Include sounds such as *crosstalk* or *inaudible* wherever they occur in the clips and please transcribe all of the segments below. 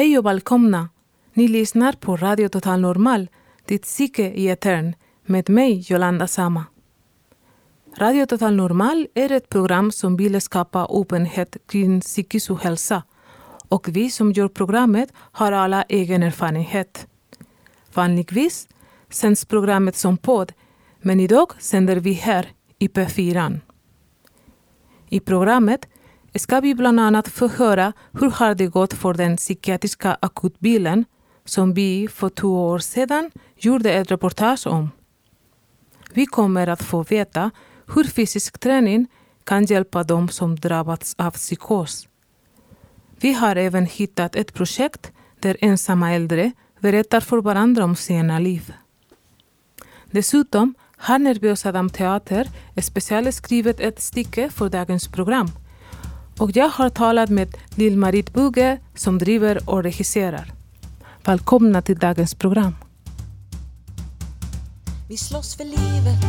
Hej och välkomna! Ni lyssnar på Radio Total Normal, ditt psyke i etern, med mig Jolanda Sama. Radio Total Normal är ett program som vill skapa öppenhet kring psykisk ohälsa och vi som gör programmet har alla egen erfarenhet. Vanligtvis sänds programmet som podd, men idag sänder vi här i P4. I programmet ska vi bland annat få höra hur har det gått för den psykiatriska akutbilen som vi för två år sedan gjorde ett reportage om. Vi kommer att få veta hur fysisk träning kan hjälpa dem som drabbats av psykos. Vi har även hittat ett projekt där ensamma äldre berättar för varandra om sina liv. Dessutom har Nervösa Damteater specialskrivit ett stycke för dagens program och jag har talat med Lill-Marit Bugge som driver och regisserar. Välkomna till dagens program. Vi slåss för livet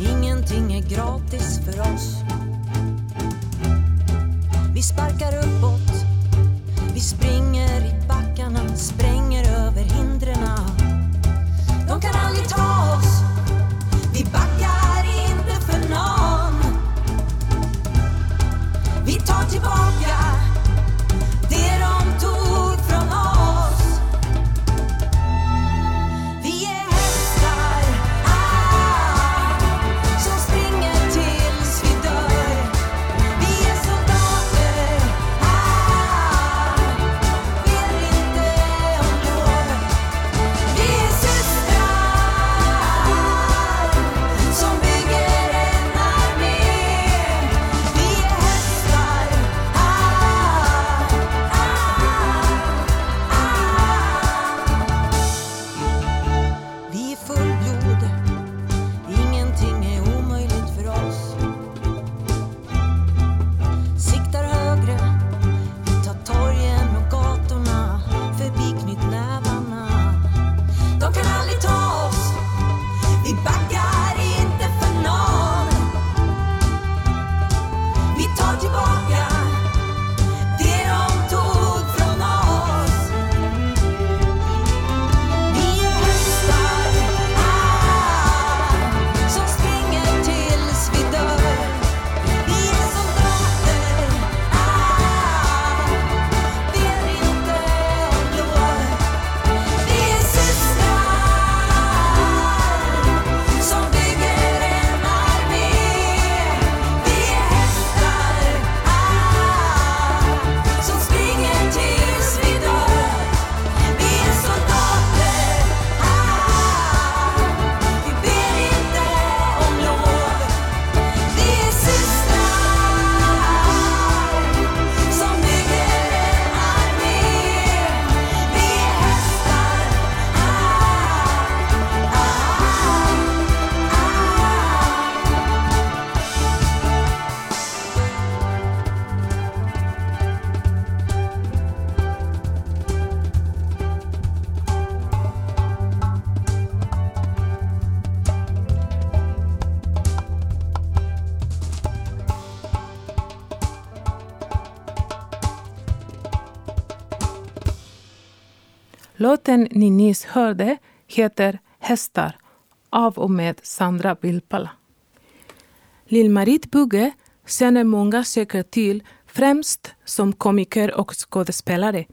Ingenting är gratis för oss Vi sparkar uppåt Vi springer i backarna Spränger Låten ni nyss hörde heter Hästar av och med Sandra Vilpala. Lill-Marit Bugge känner många säkert till främst som komiker och skådespelare.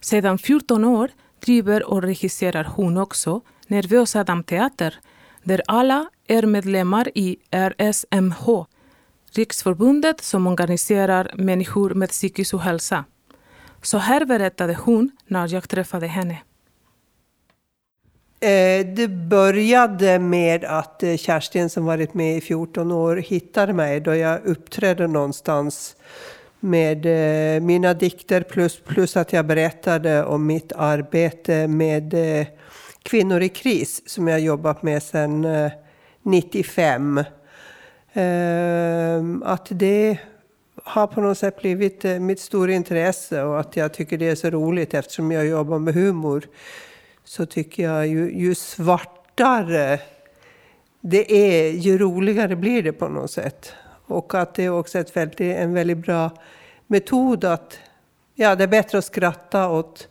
Sedan 14 år driver och regisserar hon också Nervösa Damteater där alla är medlemmar i RSMH, Riksförbundet som organiserar människor med psykisk ohälsa. Så här berättade hon när jag träffade henne. Eh, det började med att eh, Kerstin som varit med i 14 år hittade mig då jag uppträdde någonstans med eh, mina dikter plus, plus att jag berättade om mitt arbete med kvinnor i kris som jag jobbat med sedan 95. Att det har på något sätt blivit eh, mitt stora intresse och att jag tycker det är så roligt eftersom jag jobbar med humor. Så tycker jag ju, ju svartare det är, ju roligare blir det på något sätt. Och att det är också ett väldigt, en väldigt bra metod att... Ja, det är bättre att skratta åt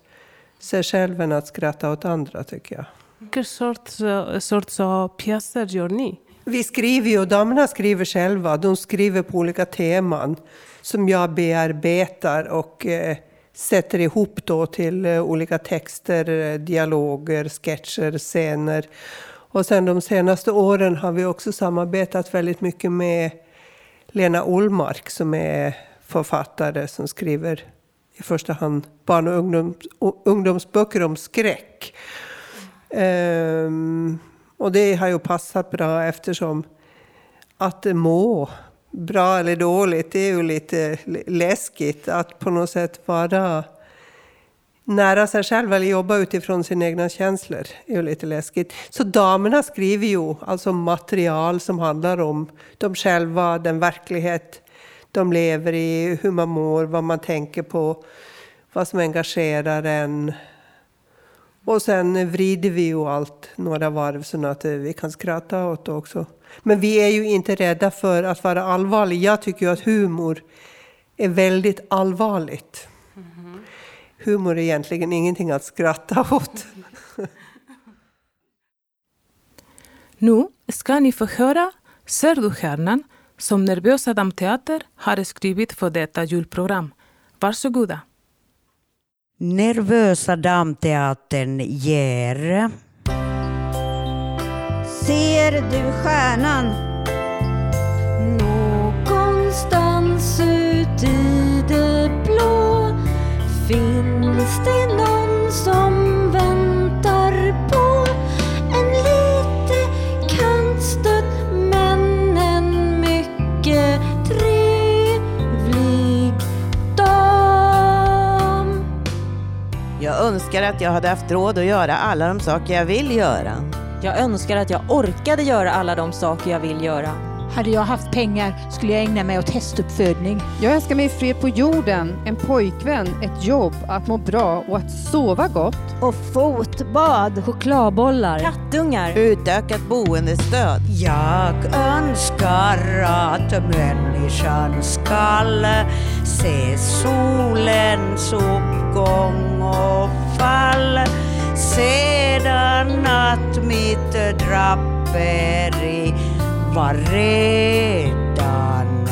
sig själv än att skratta åt andra, tycker jag. Vilken sorts, eh, sorts av pjäser gör ni? Vi skriver ju, och damerna skriver själva. De skriver på olika teman som jag bearbetar och eh, sätter ihop då till eh, olika texter, eh, dialoger, sketcher, scener. Och sen de senaste åren har vi också samarbetat väldigt mycket med Lena Olmark som är författare som skriver i första hand barn och ungdoms, ungdomsböcker om skräck. Um, och det har ju passat bra eftersom att må bra eller dåligt, det är ju lite läskigt att på något sätt vara nära sig själv eller jobba utifrån sina egna känslor är ju lite läskigt. Så damerna skriver ju alltså material som handlar om dem själva, den verklighet de lever i, hur man mår, vad man tänker på, vad som engagerar en. Och sen vrider vi ju allt några varv så att vi kan skratta åt det också. Men vi är ju inte rädda för att vara allvarliga. Jag tycker ju att humor är väldigt allvarligt. Humor är egentligen ingenting att skratta åt. *laughs* nu ska ni få höra Ser du stjärnan som Nervösa Damteater har skrivit för detta julprogram. Varsågoda. Nervösa Damteatern ger... Ser du stjärnan? Någonstans ut i det blå Finns det någon som önskar att jag hade haft råd att göra alla de saker jag vill göra. Jag önskar att jag orkade göra alla de saker jag vill göra. Hade jag haft pengar skulle jag ägna mig åt hästuppfödning. Jag önskar mig fred på jorden, en pojkvän, ett jobb, att må bra och att sova gott. Och fotbad. Chokladbollar. Kattungar. Utökat boendestöd. Jag önskar att människan skall se solens uppgång och fall sedan att mitt draperi var redan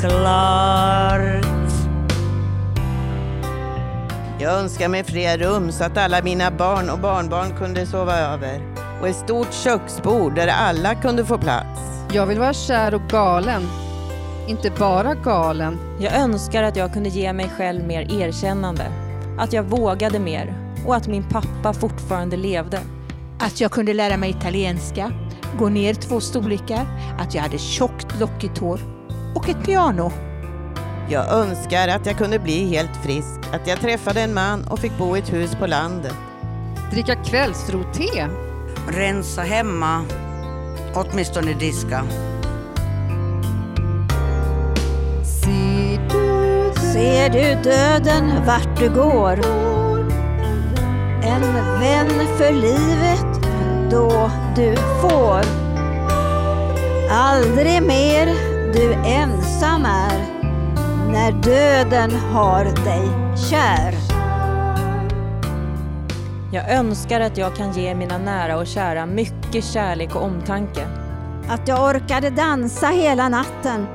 klart. Jag önskar mig fler rum så att alla mina barn och barnbarn kunde sova över. Och ett stort köksbord där alla kunde få plats. Jag vill vara kär och galen. Inte bara galen. Jag önskar att jag kunde ge mig själv mer erkännande. Att jag vågade mer och att min pappa fortfarande levde. Att jag kunde lära mig italienska, gå ner två storlekar, att jag hade tjockt lockigt hår och ett piano. Jag önskar att jag kunde bli helt frisk, att jag träffade en man och fick bo i ett hus på landet. Dricka kvällsro-te. Rensa hemma, åtminstone diska. Ser du döden vart du går? En vän för livet då du får. Aldrig mer du ensam är när döden har dig kär. Jag önskar att jag kan ge mina nära och kära mycket kärlek och omtanke. Att jag orkade dansa hela natten.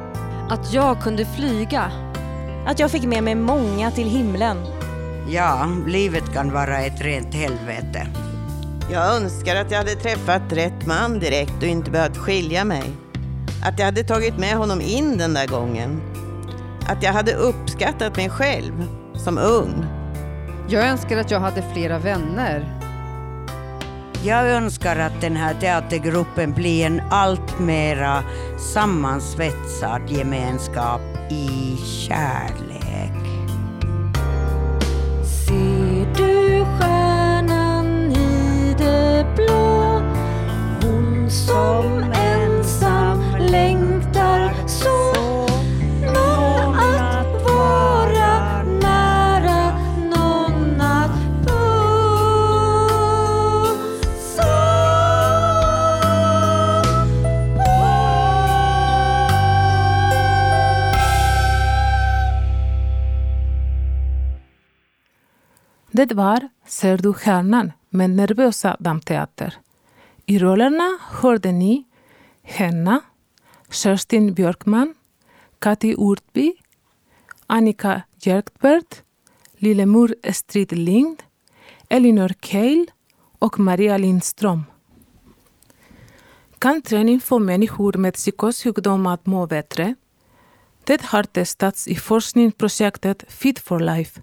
Att jag kunde flyga. Att jag fick med mig många till himlen. Ja, livet kan vara ett rent helvete. Jag önskar att jag hade träffat rätt man direkt och inte behövt skilja mig. Att jag hade tagit med honom in den där gången. Att jag hade uppskattat mig själv som ung. Jag önskar att jag hade flera vänner. Jag önskar att den här teatergruppen blir en allt mera sammansvetsad gemenskap i kärlek. Ser du stjärnan i det blå? Hon som är Det var Ser du stjärnan med Nervösa Damteater. I rollerna hörde ni Henna, Kerstin Björkman, Kati Urtby, Annika Jerkbert, Lillemor Strid Lind, Elinor Keil och Maria Lindström. Kan träning få människor med psykossjukdom att må bättre? Det har testats i forskningsprojektet Fit for Life.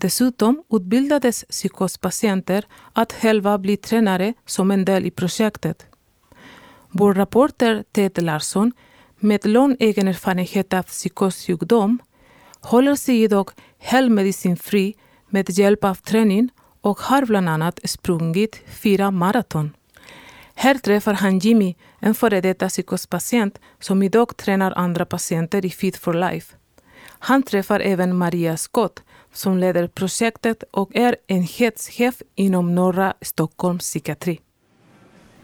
Dessutom utbildades psykospatienter att själva bli tränare som en del i projektet. Vår rapporter Ted Larsson, med lång egen erfarenhet av psykossjukdom, håller sig idag helt medicinfri med hjälp av träning och har bland annat sprungit fyra maraton. Här träffar han Jimmy, en före detta psykospatient som idag tränar andra patienter i Fit for Life. Han träffar även Maria Scott som leder projektet och är enhetschef inom norra Stockholms psykiatri.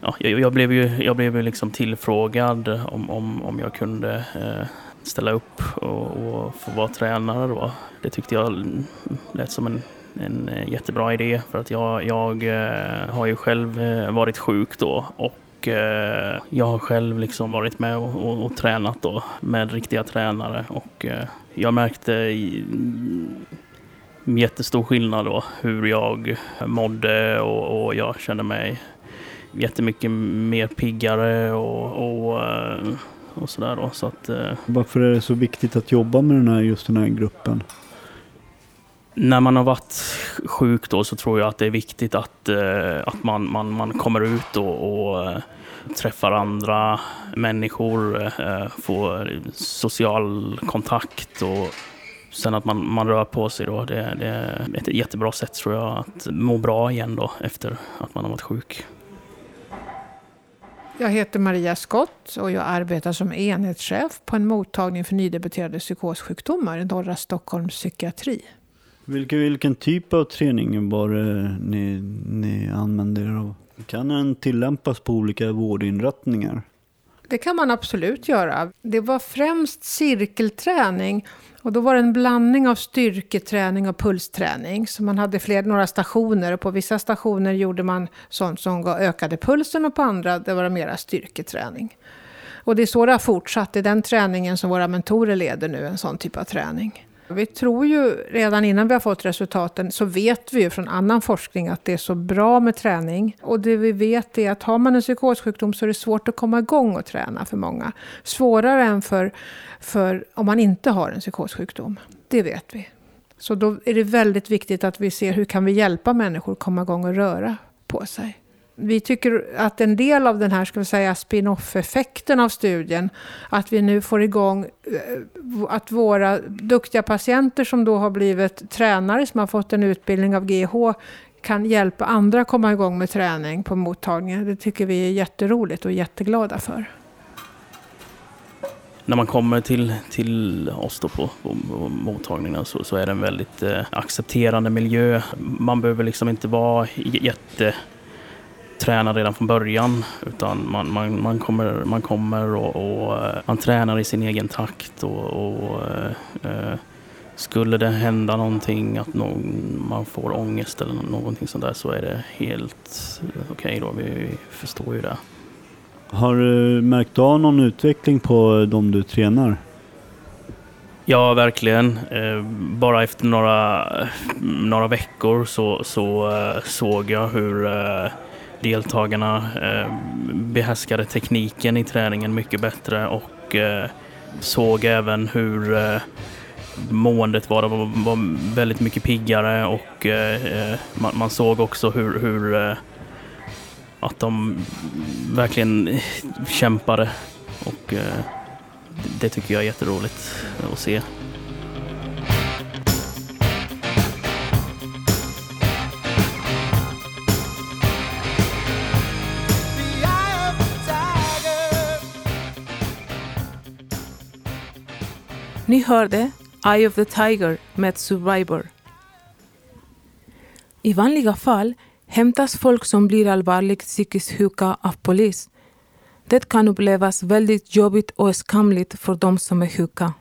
Ja, jag, jag, blev ju, jag blev ju liksom tillfrågad om, om, om jag kunde eh, ställa upp och, och få vara tränare. Då. Det tyckte jag lät som en en eh, jättebra idé för att jag, jag eh, har ju själv eh, varit sjuk då och eh, jag har själv liksom varit med och, och, och, tränat då med riktiga tränare och eh, jag märkte jättestor skillnad då hur jag mådde och, och jag kände mig jättemycket mer piggare och, och, och sådär då. Så att, Varför är det så viktigt att jobba med den här, just den här gruppen? när man har varit sjuk då så tror jag att det är viktigt att, eh, att man, man, man kommer ut och, och eh, träffar andra människor, eh, får social kontakt och sen att man, man rör på sig då. Det, det är ett jättebra sätt tror jag att må bra igen då efter att man har varit sjuk. Jag heter Maria Skott och jag arbetar som enhetschef på en mottagning för nydebuterade psykossjukdomar i norra Stockholms psykiatri. Vilken, vilken typ av träning var det ni, ni använde er av? Kan den tillämpas på olika vårdinrättningar? Det kan man absolut göra. Det var främst cirkelträning och då var det en blandning av styrketräning och pulsträning. Så man hade fler, några stationer och på vissa stationer gjorde man sånt som ökade pulsen och på andra det var det mera styrketräning. Och det är så det har fortsatt. Det är den träningen som våra mentorer leder nu, en sån typ av träning. Vi tror ju redan innan vi har fått resultaten så vet vi ju från annan forskning att det är så bra med träning. Och det vi vet är att har man en psykossjukdom så är det svårt att komma igång och träna för många. Svårare än för, för om man inte har en psykossjukdom. Det vet vi. Så då är det väldigt viktigt att vi ser hur kan vi hjälpa människor att komma igång och röra på sig. Vi tycker att en del av den här ska vi säga, spin-off-effekten av studien, att vi nu får igång eh, att våra duktiga patienter som då har blivit tränare, som har fått en utbildning av GH, kan hjälpa andra att komma igång med träning på mottagningen. Det tycker vi är jätteroligt och jätteglada för. När man kommer till, till oss på, på, på mottagningen så, så, är det en väldigt eh, accepterande miljö. Man behöver liksom inte vara jätte träna redan från början utan man, man, man kommer, man kommer och, och eh, man tränar i sin egen takt och, och eh, eh, skulle det hända någonting, att någon, man får ångest eller någonting sånt där så är det helt okej okay då, vi förstår ju det. Har du märkt av någon utveckling på de du tränar? Ja, verkligen. Bara efter några, några veckor så, så såg jag hur deltagarna eh, behärskade tekniken i träningen mycket bättre och eh, såg även hur eh, måendet var, var, var väldigt mycket piggare och man, såg också hur, hur att de verkligen kämpade och det tycker jag är jätteroligt att se. Ni hörde Eye of the Tiger med Survivor. I vanliga fall hämtas folk som blir allvarligt psykiskt sjuka av polis. Det kan upplevas väldigt jobbigt och skamligt för de som är sjuka.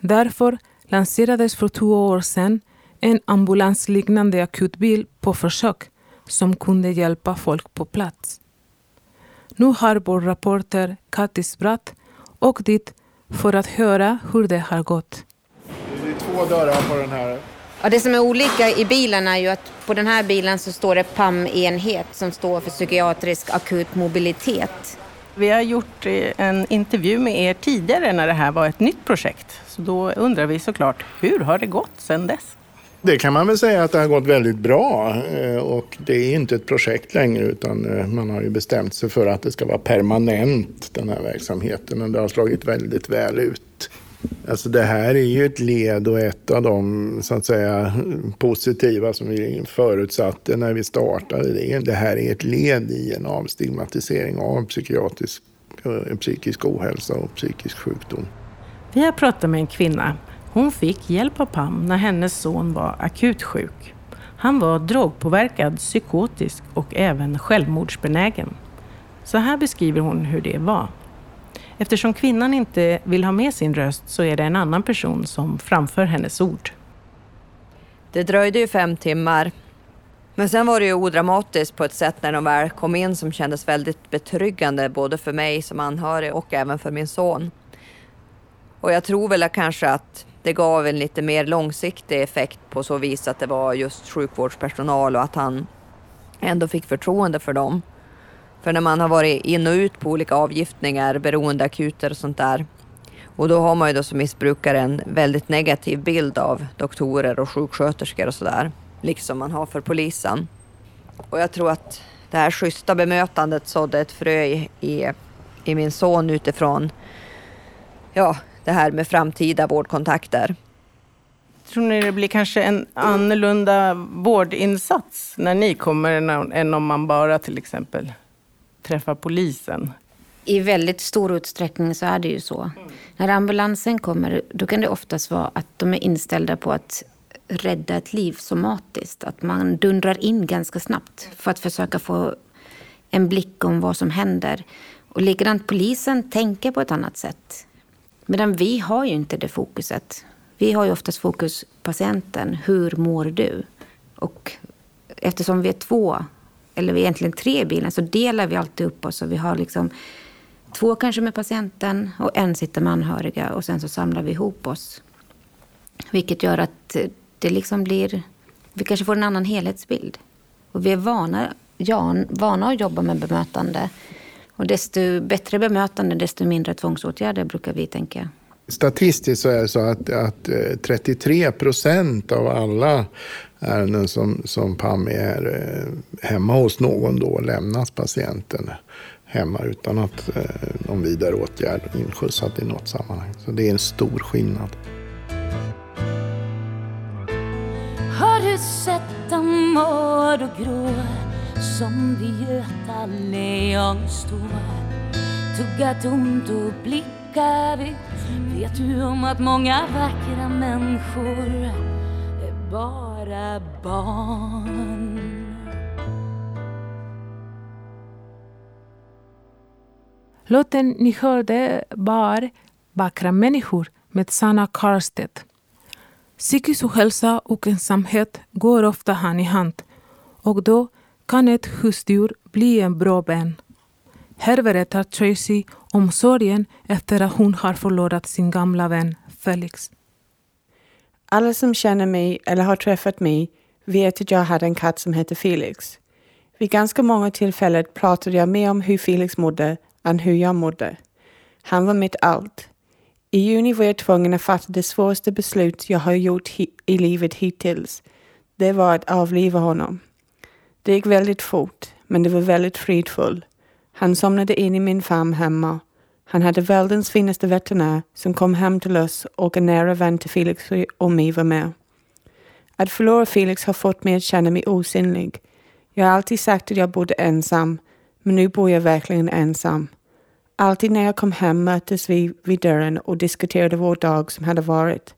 Därför lanserades för två år sedan en ambulansliknande akutbil på försök som kunde hjälpa folk på plats. Nu har vår rapporter Kattis Bratt åkt dit för att höra hur det har gått. Det är två dörrar på den här. Ja, det som är olika i bilen är ju att på den här bilen så står det PAM-enhet som står för psykiatrisk akut mobilitet. Vi har gjort eh, en intervju med er tidigare när det här var ett nytt projekt. Så då undrar vi såklart, hur har det gått sedan dess? Det kan man väl säga att det har gått väldigt bra eh, och det är inte ett projekt längre utan eh, man har ju bestämt sig för att det ska vara permanent den här verksamheten och det har slagit väldigt väl ut. Alltså det här är ju ett led och ett av de så att säga positiva som vi förutsatte när vi startade. Det, det här är ett led i en avstigmatisering av psykiatrisk, eh, psykisk ohälsa och psykisk sjukdom. Vi har pratat med en kvinna. Hon fick hjälp av PAM när hennes son var akut sjuk. Han var drogpåverkad, psykotisk och även självmordsbenägen. Så här beskriver hon hur det var. Eftersom kvinnan inte vill ha med sin röst så är det en annan person som framför hennes ord. Det dröjde ju fem timmar. Men sen var det ju odramatiskt på ett sätt när de väl kom in som kändes väldigt betryggande både för mig som anhörig och även för min son. Och jag tror väl kanske att det gav en lite mer långsiktig effekt på så vis att det var just sjukvårdspersonal och att han ändå fick förtroende för dem. För när man har varit in och ut på olika avgiftningar, beroendeakuter och sånt där. Och då har man ju då som missbrukare en väldigt negativ bild av doktorer och sjuksköterskor och sådär. Liksom man har för polisen. Och jag tror att det här schyssta bemötandet sådde ett frö i, i, min son utifrån ja, det här med framtida vårdkontakter. Tror ni det blir kanske en annorlunda vårdinsats när ni kommer än om man bara till exempel träffar polisen? I väldigt stor utsträckning så är det ju så. När ambulansen kommer då kan det oftast vara att de är inställda på att rädda ett liv somatiskt. Att man dundrar in ganska snabbt för att försöka få en blick om vad som händer. Och likadant polisen tänker på ett annat sätt. Medan vi har ju inte det fokuset. Vi har ju oftast fokus patienten. Hur mår du? Och eftersom vi är två, eller vi är egentligen tre i bilen, så delar vi alltid upp oss. Och vi har liksom två kanske med patienten och en sitter med anhöriga. Och sen så samlar vi ihop oss. Vilket gör att det liksom blir... Vi kanske får en annan helhetsbild. Och vi är vana, ja, vana att jobba med bemötande. Och desto bättre bemötande, desto mindre tvångsåtgärder brukar vi tänka. Statistiskt så är det så att, att 33 procent av alla ärenden som, som PAM är eh, hemma hos någon då lämnas patienten hemma utan att eh, någon vidare åtgärd inskjutsat i något sammanhang. Så det är en stor skillnad. Har du sett dem mörd och grå som vid Göta lejon står. Tugga tomt och blicka vitt Vet du om att många vackra människor är bara barn? Låten ni hörde var Vackra människor med Sanna Karstedt. Psykisk ohälsa och ensamhet går ofta hand i hand. Och då kan ett husdjur bli en bra vän. Här berättar Tracy om sorgen efter att hon har förlorat sin gamla vän Felix. Alla som känner mig eller har träffat mig vet att jag hade en katt som hette Felix. Vid ganska många tillfällen pratade jag mer om hur Felix mådde än hur jag mådde. Han var mitt allt. I juni var jag tvungen att fatta det svåraste beslut jag har gjort i livet hittills. Det var att avliva honom. Det gick väldigt fort, men det var väldigt fridfullt. Han somnade in i min famn hemma. Han hade världens finaste veterinär som kom hem till oss och en nära vän till Felix och mig var med. Att förlora Felix har fått mig att känna mig osynlig. Jag har alltid sagt att jag bodde ensam, men nu bor jag verkligen ensam. Alltid när jag kom hem möttes vi vid dörren och diskuterade vår dag som hade varit.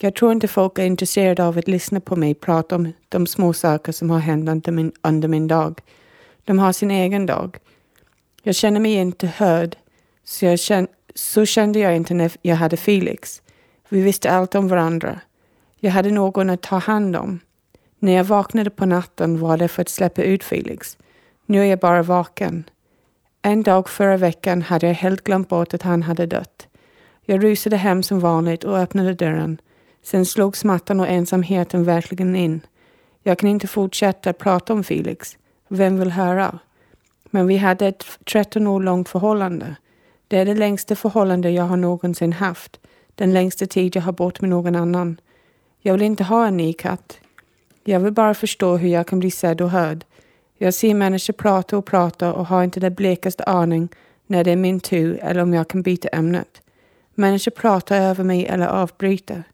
Jag tror inte folk är intresserade av att lyssna på mig prata om de små saker som har hänt under min, under min dag. De har sin egen dag. Jag känner mig inte hörd, så, jag känn, så kände jag inte när jag hade Felix. Vi visste allt om varandra. Jag hade någon att ta hand om. När jag vaknade på natten var det för att släppa ut Felix. Nu är jag bara vaken. En dag förra veckan hade jag helt glömt bort att han hade dött. Jag rusade hem som vanligt och öppnade dörren. Sen slog smärtan och ensamheten verkligen in. Jag kan inte fortsätta prata om Felix. Vem vill höra? Men vi hade ett 13 år långt förhållande. Det är det längsta förhållande jag har någonsin haft. Den längsta tid jag har bott med någon annan. Jag vill inte ha en ny katt. Jag vill bara förstå hur jag kan bli sedd och hörd. Jag ser människor prata och prata och har inte den blekaste aning när det är min tur eller om jag kan byta ämnet. Människor pratar över mig eller avbryter.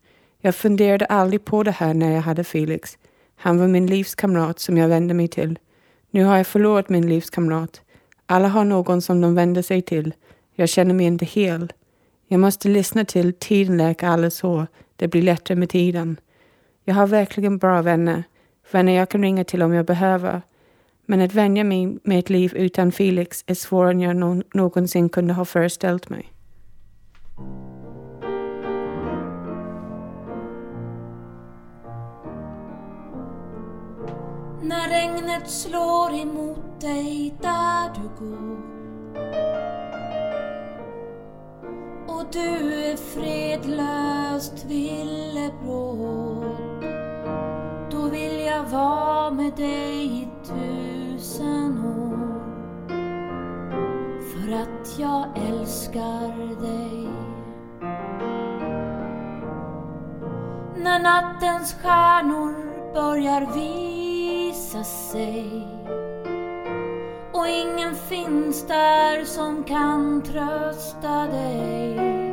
Jag funderade aldrig på det här när jag hade Felix. Han var min livskamrat som jag vände mig till. Nu har jag förlorat min livskamrat. Alla har någon som de vänder sig till. Jag känner mig inte hel. Jag måste lyssna till Tiden läker alla sår. Det blir lättare med tiden. Jag har verkligen bra vänner. Vänner jag kan ringa till om jag behöver. Men att vänja mig med ett liv utan Felix är svårare än jag någonsin kunde ha föreställt mig. När regnet slår emot dig där du går. Och du är fredlöst villebråd. Då vill jag vara med dig i tusen år. För att jag älskar dig. När nattens stjärnor börjar visa sig. Och ingen finns där som kan trösta dig.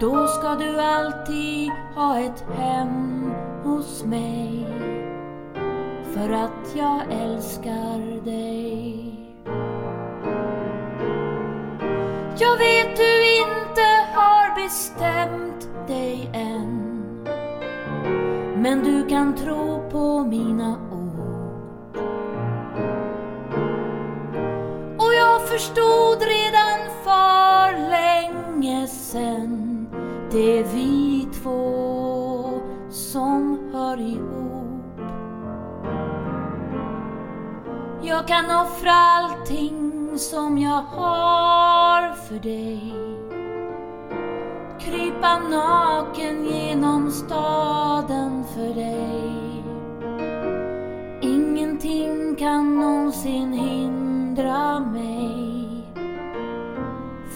Då ska du alltid ha ett hem hos mig. För att jag älskar dig. Jag vet du inte har bestämt dig än. Men du kan tro på mina förstod redan för länge sen det är vi två som hör ihop. Jag kan offra allting som jag har för dig. Krypa naken genom staden för dig. Ingenting kan någonsin hindra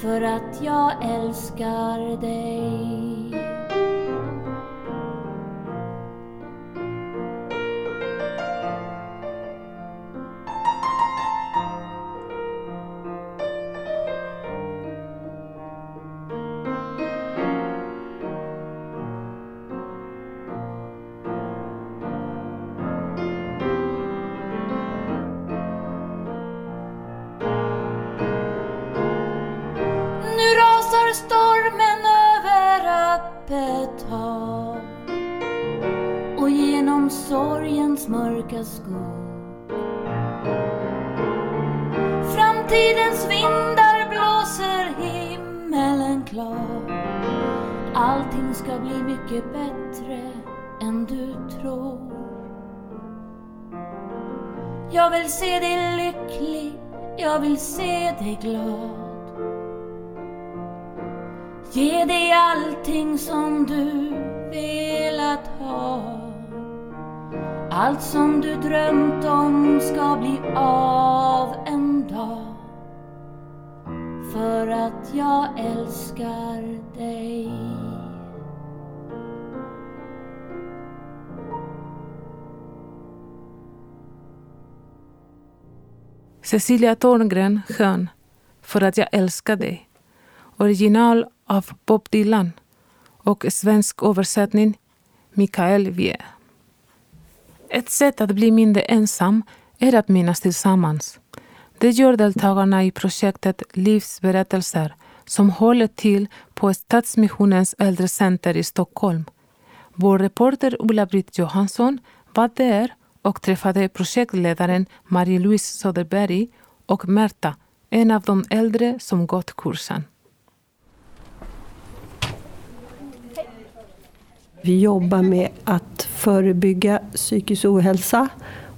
för att jag älskar dig. Sorgens mörka skog. Framtidens vindar blåser himmelen klar. Allting ska bli mycket bättre än du tror. Jag vill se dig lycklig, jag vill se dig glad. Ge dig allting som du velat ha. Allt som du drömt om ska bli av en dag För att jag älskar dig Cecilia Torngren sjöng För att jag älskar dig. Original av Bob Dylan och svensk översättning Mikael Wiehe. Ett sätt att bli mindre ensam är att minnas tillsammans. Det gör deltagarna i projektet Livsberättelser som håller till på Stadsmissionens äldrecenter i Stockholm. Vår reporter Ulla-Britt Johansson var där och träffade projektledaren Marie-Louise Söderberg och Märta, en av de äldre som gått kursen. Vi jobbar med att förebygga psykisk ohälsa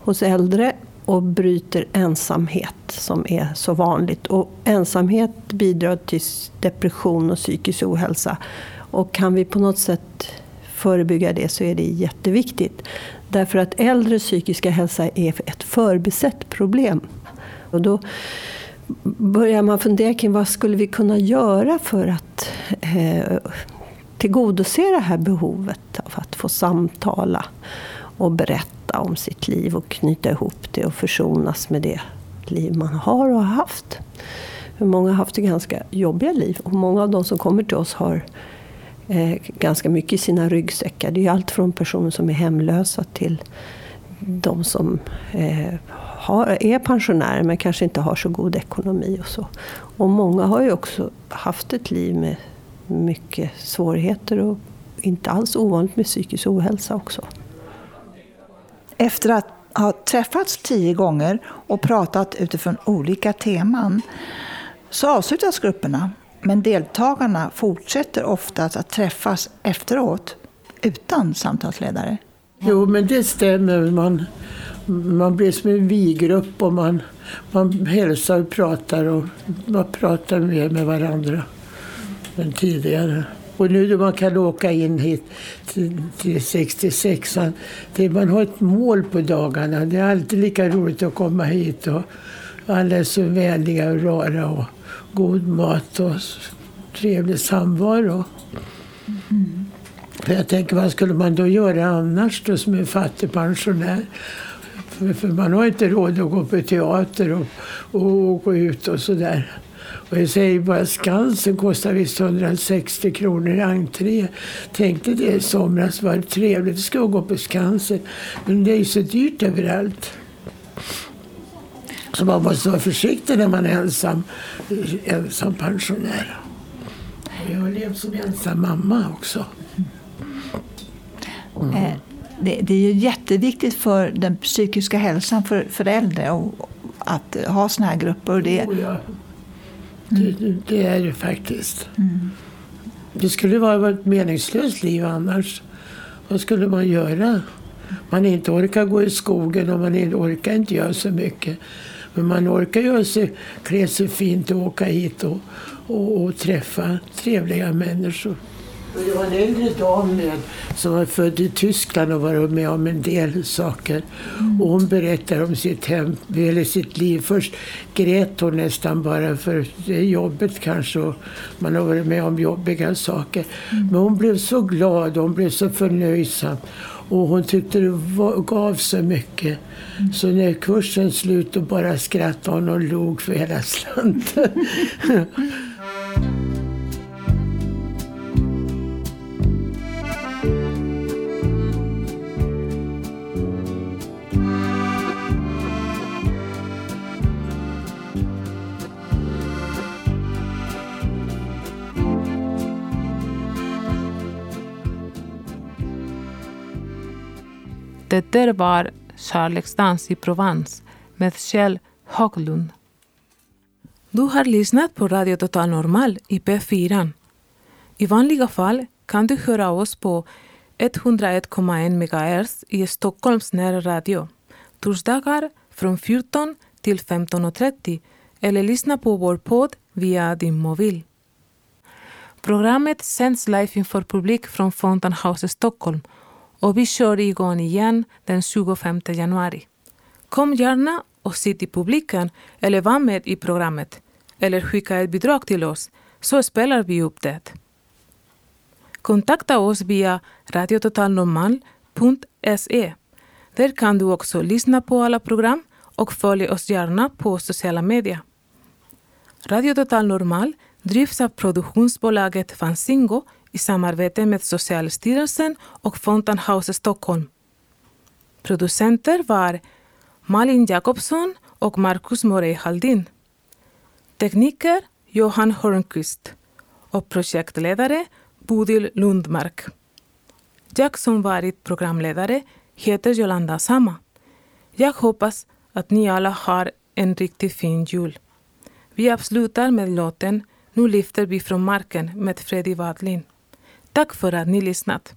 hos äldre och bryter ensamhet som är så vanligt. Och ensamhet bidrar till depression och psykisk ohälsa. Och kan vi på något sätt förebygga det så är det jätteviktigt. Därför att äldres psykiska hälsa är ett förbisett problem. Och då börjar man fundera kring vad skulle vi kunna göra för att eh, tillgodose det här behovet av att få samtala och berätta om sitt liv och knyta ihop det och försonas med det liv man har och har haft. För många har haft ganska jobbiga liv och många av de som kommer till oss har eh, ganska mycket i sina ryggsäckar. Det är allt från personer som är hemlösa till de som eh, har, är pensionärer men kanske inte har så god ekonomi. Och så. Och många har ju också haft ett liv med mycket svårigheter och inte alls ovanligt med psykisk ohälsa också. Efter att ha träffats tio gånger och pratat utifrån olika teman så avslutas grupperna. Men deltagarna fortsätter ofta att träffas efteråt utan samtalsledare. Jo, men det stämmer. Man, man blir som en vi-grupp och man, man hälsar och pratar och man pratar mer med varandra än tidigare. Och nu då man kan åka in hit till, till 66 det, man har ett mål på dagarna. Det är alltid lika roligt att komma hit och alla är så vänliga och rara och god mat och trevlig samvaro. Mm. För jag tänker, vad skulle man då göra annars då som en fattigpensionär? För, för man har inte råd att gå på teater och, och, och gå ut och sådär. Och jag säger bara Skansen kostar visst 160 kronor i entré. Tänkte det i somras var det trevligt, det ska gå på Skansen. Men det är ju så dyrt överallt. Så man måste vara försiktig när man är ensam, ensam pensionär. Jag har levt som ensam mamma också. Mm. Det, det, är ju jätteviktigt för den psykiska hälsan för, för äldre och, att ha såna här grupper. Det, ja. det, det, är det faktiskt. Mm. Det skulle vara ett meningslöst liv annars. Vad skulle man göra? Man inte orkar gå i skogen och man inte orkar inte göra så mycket. Men man orkar göra sig, klä sig fint och åka hit och, och, och träffa trevliga människor. Det var en äldre dam med, som var född i Tyskland och varit med om en del saker. Mm. Och hon berättar om sitt, hem, eller sitt liv. Först grät hon nästan bara för det är jobbigt kanske och man har varit med om jobbiga saker. Mm. Men hon blev så glad och hon blev så förnöjsam. Och hon tyckte det var, gav så mycket. Mm. Så när kursen slut och bara skrattade hon och log för hela slanten. *laughs* Det där var Kärleksdans i Provence med Kjell Haglund. Du har lyssnat på Radio Total Normal i P4. I vanliga fall kan du höra oss på 101,1 MHz i Stockholms närradio torsdagar från 14 till 15.30 eller lyssna på vår podd via din mobil. Programmet sänds live inför publik från Fountain House Stockholm och vi kör igång igen den 25 januari. Kom gärna och sitt i publiken eller var med i programmet eller skicka ett bidrag till oss så spelar vi upp det. Kontakta oss via radiototalnormal.se. Där kan du också lyssna på alla program och följ oss gärna på sociala medier. Radio Total Normal drivs av produktionsbolaget Fanzingo i samarbete med Socialstyrelsen och Fountain House Stockholm. Producenter var Malin Jakobsson och Marcus Morey Haldin. Tekniker Johan Hörnqvist och projektledare Bodil Lundmark. Jag som varit programledare heter Jolanda Sama. Jag hoppas att ni alla har en riktigt fin jul. Vi avslutar med låten Nu lyfter vi från marken med Freddy Wadlin. Tack för att ni lyssnat.